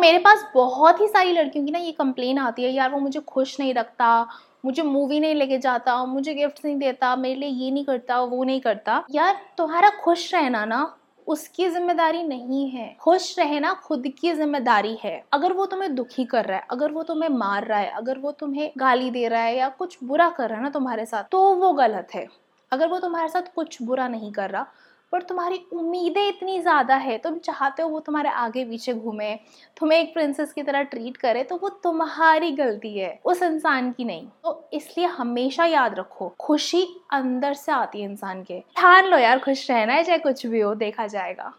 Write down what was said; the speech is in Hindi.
मेरे पास बहुत ही सारी लड़कियों की ना ये कंप्लेन आती है, यार वो मुझे खुश नहीं रखता, मुझे मूवी नहीं लेके जाता, मुझे गिफ्ट नहीं देता, मेरे लिए ये नहीं करता, वो नहीं करता। यार, तुम्हारा खुश रहना ना उसकी ज़िम्मेदारी नहीं है। खुश रहना खुद की ज़िम्मेदारी है। अगर वो तुम्हें दुखी कर रहा है, अगर वो तुम्हें मार रहा है, अगर वो तुम्हें गाली दे रहा है या कुछ बुरा कर रहा है ना तुम्हारे साथ तो वो गलत है। अगर वो तुम्हारे साथ कुछ बुरा नहीं कर रहा पर तुम्हारी उम्मीदें इतनी ज़्यादा है, तुम चाहते हो वो तुम्हारे आगे पीछे घूमे, तुम्हें एक प्रिंसेस की तरह ट्रीट करे तो वो तुम्हारी गलती है, उस इंसान की नहीं। तो इसलिए हमेशा याद रखो, खुशी अंदर से आती है इंसान के। ठान लो यार, खुश रहना है चाहे कुछ भी हो, देखा जाएगा।